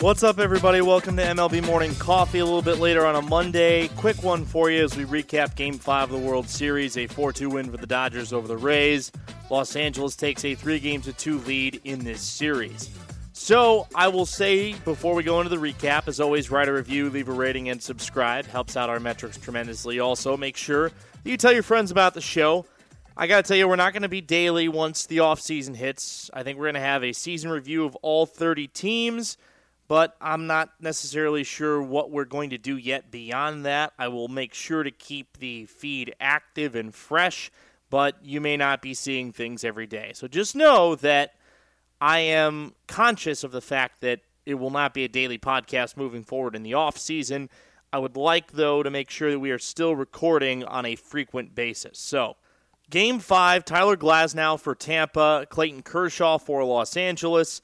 What's up, everybody? Welcome to MLB Morning Coffee. A little bit later on a Monday. Quick one for you as we recap Game 5 of the World Series. A 4 2 win for the Dodgers over the Rays. Los Angeles takes a 3 games to 2 lead in this series. So, I will say before we go into the recap, as always, write a review, leave a rating, and subscribe. Helps out our metrics tremendously. Also, make sure you tell your friends about the show. I got to tell you, we're not going to be daily once the offseason hits. I think we're going to have a season review of all 30 teams but I'm not necessarily sure what we're going to do yet beyond that. I will make sure to keep the feed active and fresh, but you may not be seeing things every day. So just know that I am conscious of the fact that it will not be a daily podcast moving forward in the off season. I would like though to make sure that we are still recording on a frequent basis. So, Game 5, Tyler Glasnow for Tampa, Clayton Kershaw for Los Angeles.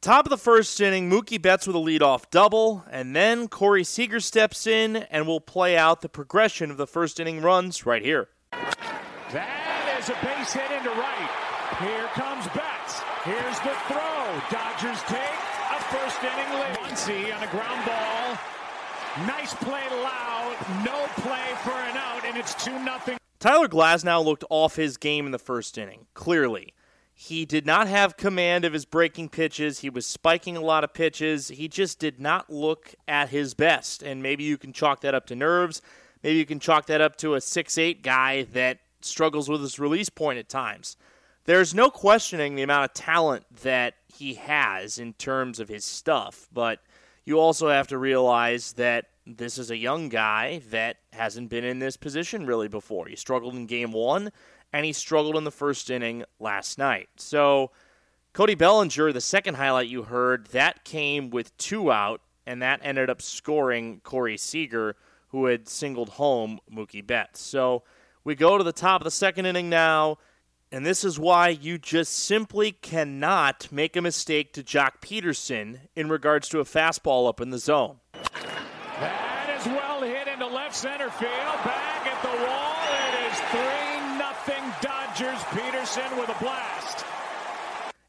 Top of the first inning, Mookie Betts with a leadoff double, and then Corey Seager steps in and will play out the progression of the first inning runs right here. That is a base hit into right. Here comes Betts. Here's the throw. Dodgers take a first inning lead. Muncy on a ground ball. Nice play loud. No play for an out, and it's 2 0. Tyler Glasnow looked off his game in the first inning, clearly. He did not have command of his breaking pitches. He was spiking a lot of pitches. He just did not look at his best. And maybe you can chalk that up to nerves. Maybe you can chalk that up to a six-eight guy that struggles with his release point at times. There's no questioning the amount of talent that he has in terms of his stuff, but you also have to realize that this is a young guy that hasn't been in this position really before. He struggled in game one and he struggled in the first inning last night. So, Cody Bellinger, the second highlight you heard, that came with two out, and that ended up scoring Corey Seager, who had singled home Mookie Betts. So, we go to the top of the second inning now, and this is why you just simply cannot make a mistake to Joc Pederson in regards to a fastball up in the zone. That is well hit into left center field. Back at the wall. It is 3 nothing Dodgers. Pederson with a blast.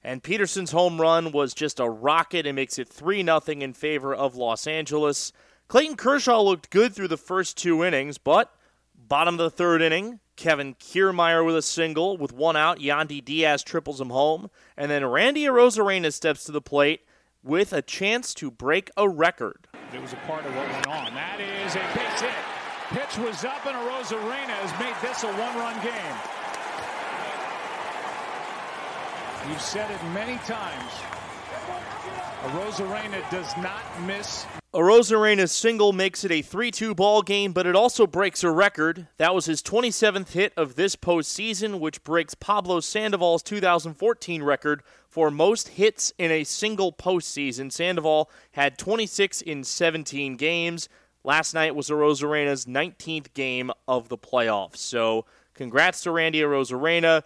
And Pederson's home run was just a rocket and makes it 3 0 in favor of Los Angeles. Clayton Kershaw looked good through the first two innings, but bottom of the third inning, Kevin Kiermaier with a single. With one out, Yandy Diaz triples him home. And then Randy Arozarena steps to the plate with a chance to break a record. It was a part of what went on. That is a base hit. Pitch was up, and Arozarena has made this a one-run game. You've said it many times. Arozarena does not miss. Arozarena's single makes it a 3 2 ball game, but it also breaks a record. That was his 27th hit of this postseason, which breaks Pablo Sandoval's 2014 record for most hits in a single postseason. Sandoval had 26 in 17 games. Last night was Arozarena's 19th game of the playoffs. So, congrats to Randy Arozarena,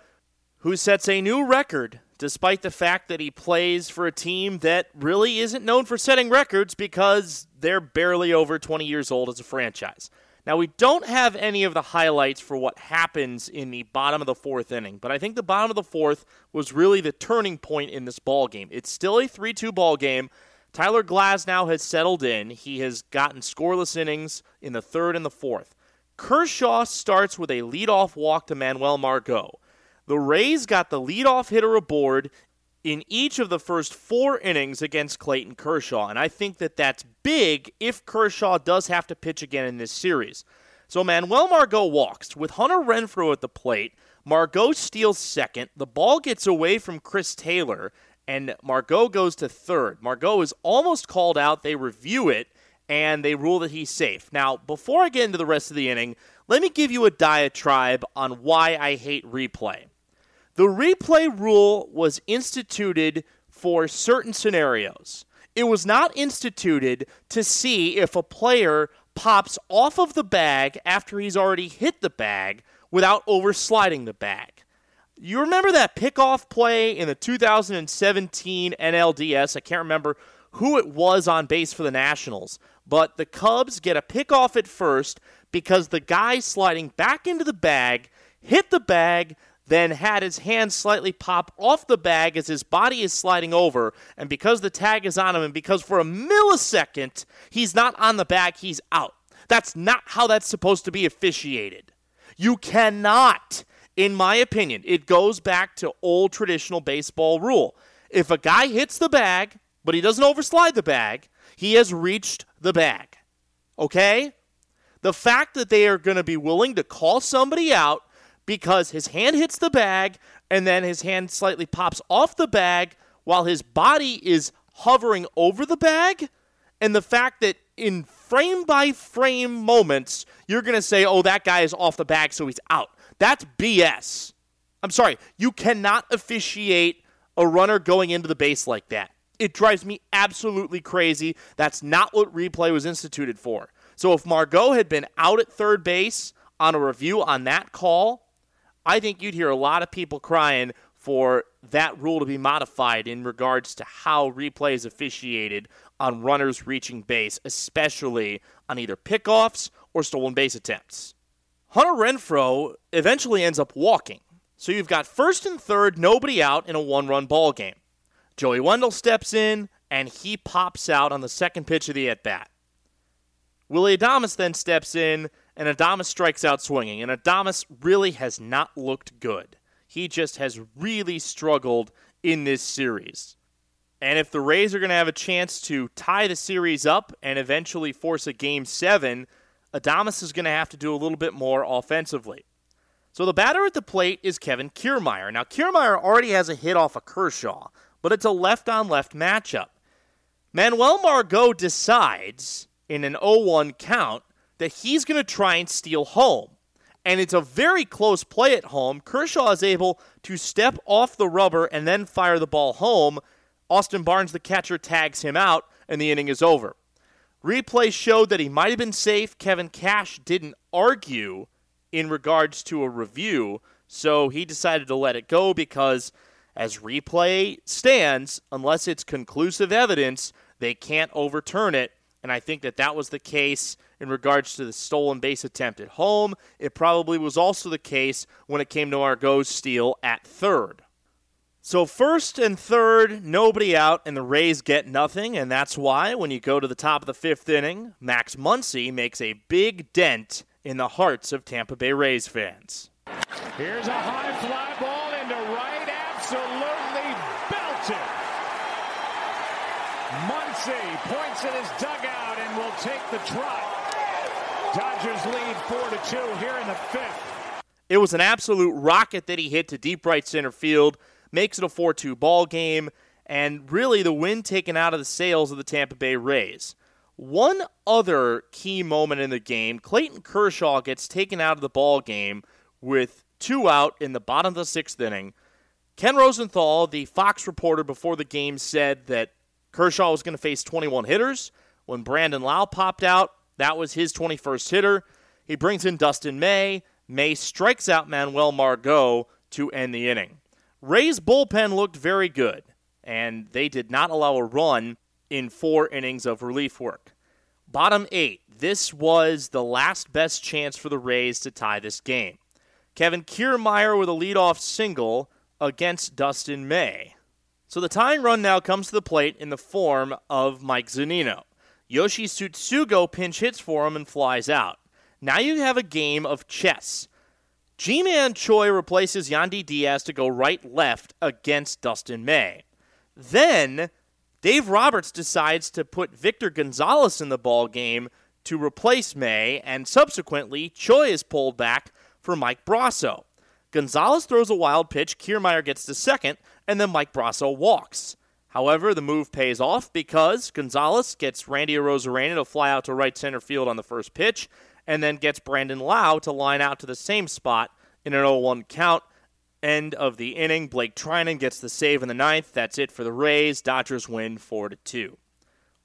who sets a new record despite the fact that he plays for a team that really isn't known for setting records because they're barely over 20 years old as a franchise. Now, we don't have any of the highlights for what happens in the bottom of the fourth inning, but I think the bottom of the fourth was really the turning point in this ball game. It's still a 3 2 ball game. Tyler Glasnow has settled in. He has gotten scoreless innings in the third and the fourth. Kershaw starts with a leadoff walk to Manuel Margot. The Rays got the leadoff hitter aboard in each of the first four innings against Clayton Kershaw, and I think that that's big if Kershaw does have to pitch again in this series. So Manuel Margot walks with Hunter Renfroe at the plate. Margot steals second. The ball gets away from Chris Taylor, and Margot goes to third. Margot is almost called out. They review it, and they rule that he's safe. Now, before I get into the rest of the inning, let me give you a diatribe on why I hate replay. The replay rule was instituted for certain scenarios. It was not instituted to see if a player pops off of the bag after he's already hit the bag without oversliding the bag. You remember that pickoff play in the 2017 NLDS? I can't remember who it was on base for the Nationals, but the Cubs get a pickoff at first because the guy sliding back into the bag hit the bag, then had his hand slightly pop off the bag as his body is sliding over. And because the tag is on him, and because for a millisecond he's not on the bag, he's out. That's not how that's supposed to be officiated. You cannot, in my opinion, it goes back to old traditional baseball rule. If a guy hits the bag, but he doesn't overslide the bag, he has reached the bag. Okay? The fact that they are going to be willing to call somebody out because his hand hits the bag and then his hand slightly pops off the bag while his body is hovering over the bag, and the fact that in frame by frame moments, you're going to say, oh, that guy is off the bag, so he's out. That's BS. I'm sorry. You cannot officiate a runner going into the base like that. It drives me absolutely crazy. That's not what replay was instituted for. So if Margot had been out at third base on a review on that call, I think you'd hear a lot of people crying for that rule to be modified in regards to how replay is officiated on runners reaching base, especially on either pickoffs or stolen base attempts. Hunter Renfroe eventually ends up walking. So you've got first and third, nobody out in a one run ball game. Joey Wendle steps in and he pops out on the second pitch of the at bat. Willie Adames then steps in and Adames strikes out swinging. And Adames really has not looked good. He just has really struggled in this series. And if the Rays are going to have a chance to tie the series up and eventually force a game seven, Adames is going to have to do a little bit more offensively. So the batter at the plate is Kevin Kiermaier. Now, Kiermaier already has a hit off of Kershaw, but it's a left on left matchup. Manuel Margot decides in an 0 1 count that he's going to try and steal home. And it's a very close play at home. Kershaw is able to step off the rubber and then fire the ball home. Austin Barnes, the catcher, tags him out, and the inning is over. Replay showed that he might have been safe. Kevin Cash didn't argue in regards to a review, so he decided to let it go because, as replay stands, unless it's conclusive evidence, they can't overturn it. And I think that that was the case in regards to the stolen base attempt at home. It probably was also the case when it came to Margot's steal at third. So, first and third, nobody out, and the Rays get nothing, and that's why when you go to the top of the fifth inning, Max Muncy makes a big dent in the hearts of Tampa Bay Rays fans. Here's a high fly ball into right, absolutely belted. Points at his dugout and will take the trot. Dodgers lead 4 to 2 here in the fifth. It was an absolute rocket that he hit to deep right center field, makes it a 4 2 ball game, and really the wind taken out of the sails of the Tampa Bay Rays. One other key moment in the game, Clayton Kershaw gets taken out of the ball game with two out in the bottom of the sixth inning. Ken Rosenthal, the Fox reporter before the game, said that Kershaw was going to face 21 hitters. When Brandon Lowe popped out, that was his 21st hitter. He brings in Dustin May. May strikes out Manuel Margot to end the inning. Ray's bullpen looked very good, and they did not allow a run in four innings of relief work. Bottom eight, this was the last best chance for the Rays to tie this game. Kevin Kiermaier with a leadoff single against Dustin May. So the tying run now comes to the plate in the form of Mike Zunino. Yoshi Tsutsugo pinch hits for him and flies out. Now you have a game of chess. Ji-Man Choi replaces Yandy Diaz to go right left against Dustin May. Then Dave Roberts decides to put Victor Gonzalez in the ball game to replace May, and subsequently Choi is pulled back for Mike Brosseau. Gonzalez throws a wild pitch, Kiermaier gets to second, and then Mike Brosseau walks. However, the move pays off because Gonzalez gets Randy Arozarena to fly out to right center field on the first pitch, and then gets Brandon Lowe to line out to the same spot in an 0 1 count. End of the inning. Blake Treinen gets the save in the ninth. That's it for the Rays. Dodgers win 4 2.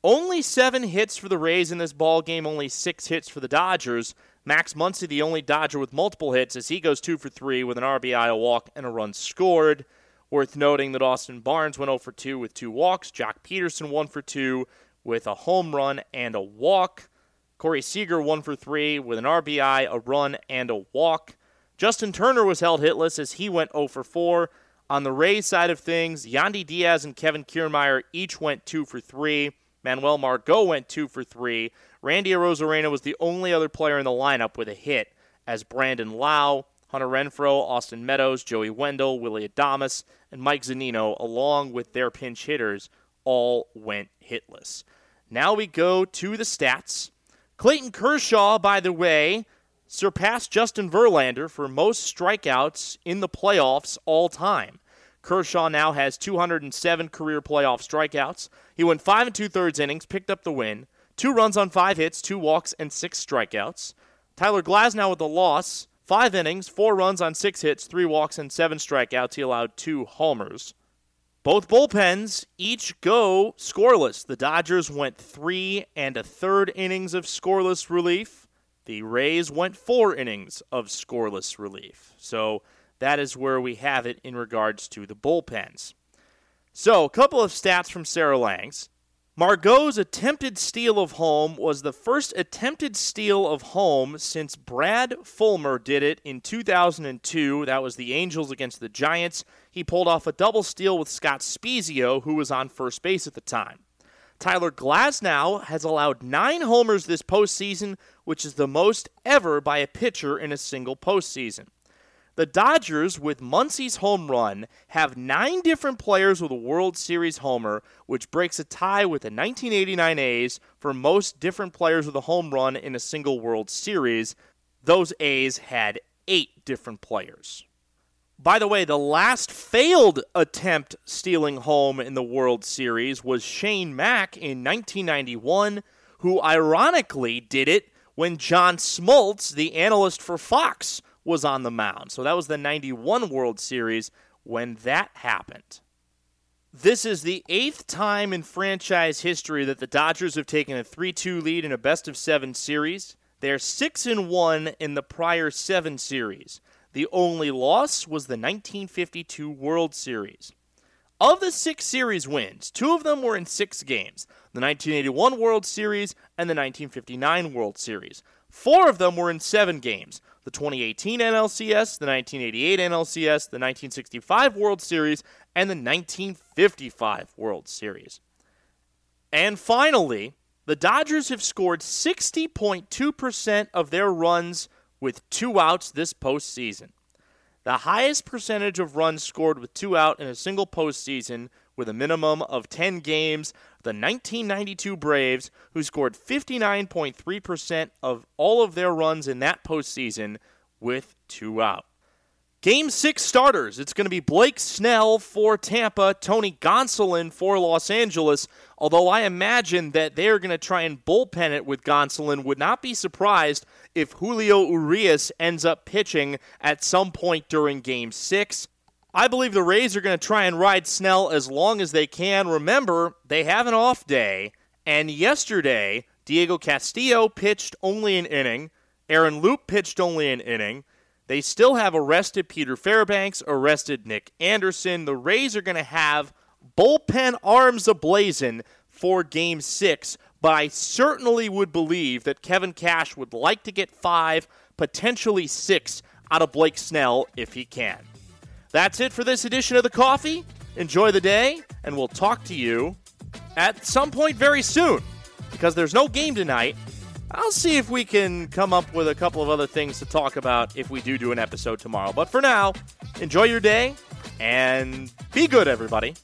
Only seven hits for the Rays in this ball game, only six hits for the Dodgers. Max Muncy, the only Dodger with multiple hits, as he goes two for three with an RBI, a walk, and a run scored. Worth noting that Austin Barnes went 0 for 2 with two walks. Joc Pederson 1 for 2 with a home run and a walk. Corey Seager 1 for 3 with an RBI, a run, and a walk. Justin Turner was held hitless as he went 0 for 4. On the Rays side of things, Yandy Diaz and Kevin Kiermaier each went 2 for 3. Manuel Margot went 2 for 3. Randy Arozarena was the only other player in the lineup with a hit, as Brandon Lowe, Hunter Renfroe, Austin Meadows, Joey Wendle, Willie Adames, and Mike Zunino, along with their pinch hitters, all went hitless. Now we go to the stats. Clayton Kershaw, by the way, surpassed Justin Verlander for most strikeouts in the playoffs all time. Kershaw now has 207 career playoff strikeouts. He went five and two thirds innings, picked up the win, two runs on five hits, two walks, and six strikeouts. Tyler Glasnow with the loss, five innings, four runs on six hits, three walks, and seven strikeouts. He allowed two homers. Both bullpens each go scoreless. The Dodgers went three and a third innings of scoreless relief. The Rays went four innings of scoreless relief. So that is where we have it in regards to the bullpens. So, a couple of stats from Sarah Langs. Margot's attempted steal of home was the first attempted steal of home since Brad Fullmer did it in 2002. That was the Angels against the Giants. He pulled off a double steal with Scott Spiezio, who was on first base at the time. Tyler Glasnow has allowed nine homers this postseason, which is the most ever by a pitcher in a single postseason. The Dodgers, with Muncy's home run, have nine different players with a World Series homer, which breaks a tie with the 1989 A's for most different players with a home run in a single World Series. Those A's had eight different players. By the way, the last failed attempt stealing home in the World Series was Shane Mack in 1991, who ironically did it when John Smoltz, the analyst for Fox, was on the mound. So that was the 91 World Series when that happened. This is the eighth time in franchise history that the Dodgers have taken a 3 2 lead in a best of seven series. They're 6 and 1 in the prior seven series. The only loss was the 1952 World Series. Of the six series wins, two of them were in six games the 1981 World Series and the 1959 World Series. Four of them were in seven games the 2018 NLCS, the 1988 NLCS, the 1965 World Series, and the 1955 World Series. And finally, the Dodgers have scored 60.2% of their runs with two outs this postseason. The highest percentage of runs scored with two out in a single postseason with a minimum of 10 games, the 1992 Braves, who scored 59.3% of all of their runs in that postseason with two out. Game six starters. It's going to be Blake Snell for Tampa, Tony Gonsolin for Los Angeles. Although I imagine that they're going to try and bullpen it with Gonsolin. Would not be surprised if Julio Urias ends up pitching at some point during game six. I believe the Rays are going to try and ride Snell as long as they can. Remember, they have an off day, and yesterday, Diego Castillo pitched only an inning, Aaron Loup pitched only an inning. They still have arrested Peter Fairbanks, arrested Nick Anderson. The Rays are going to have bullpen arms ablazing for game six, but I certainly would believe that Kevin Cash would like to get five, potentially six, out of Blake Snell if he can. That's it for this edition of The Coffee. Enjoy the day, and we'll talk to you at some point very soon because there's no game tonight. I'll see if we can come up with a couple of other things to talk about if we do do an episode tomorrow. But for now, enjoy your day and be good, everybody.